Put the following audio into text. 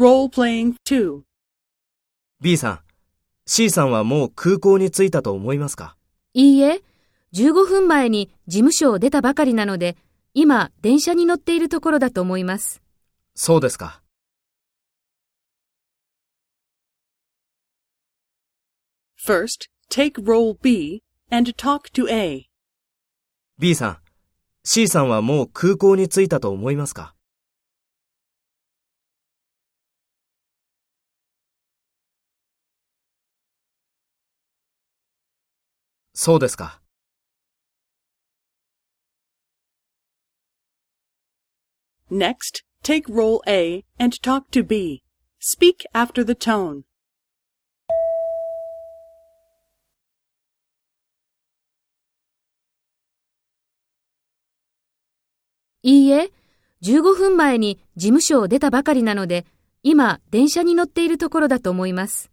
Role-playing 2. B さん、C さんはもう空港に着いたと思いますか？いいえ、15分前に事務所を出たばかりなので、今、電車に乗っているところだと思います。そうですか。First, take role B and talk to A. B さん、C さんはもう空港に着いたと思いますか？そうですか。Next, take role A and talk to B. Speak after the tone. いいえ、15分前に事務所を出たばかりなので、今、電車に乗っているところだと思います。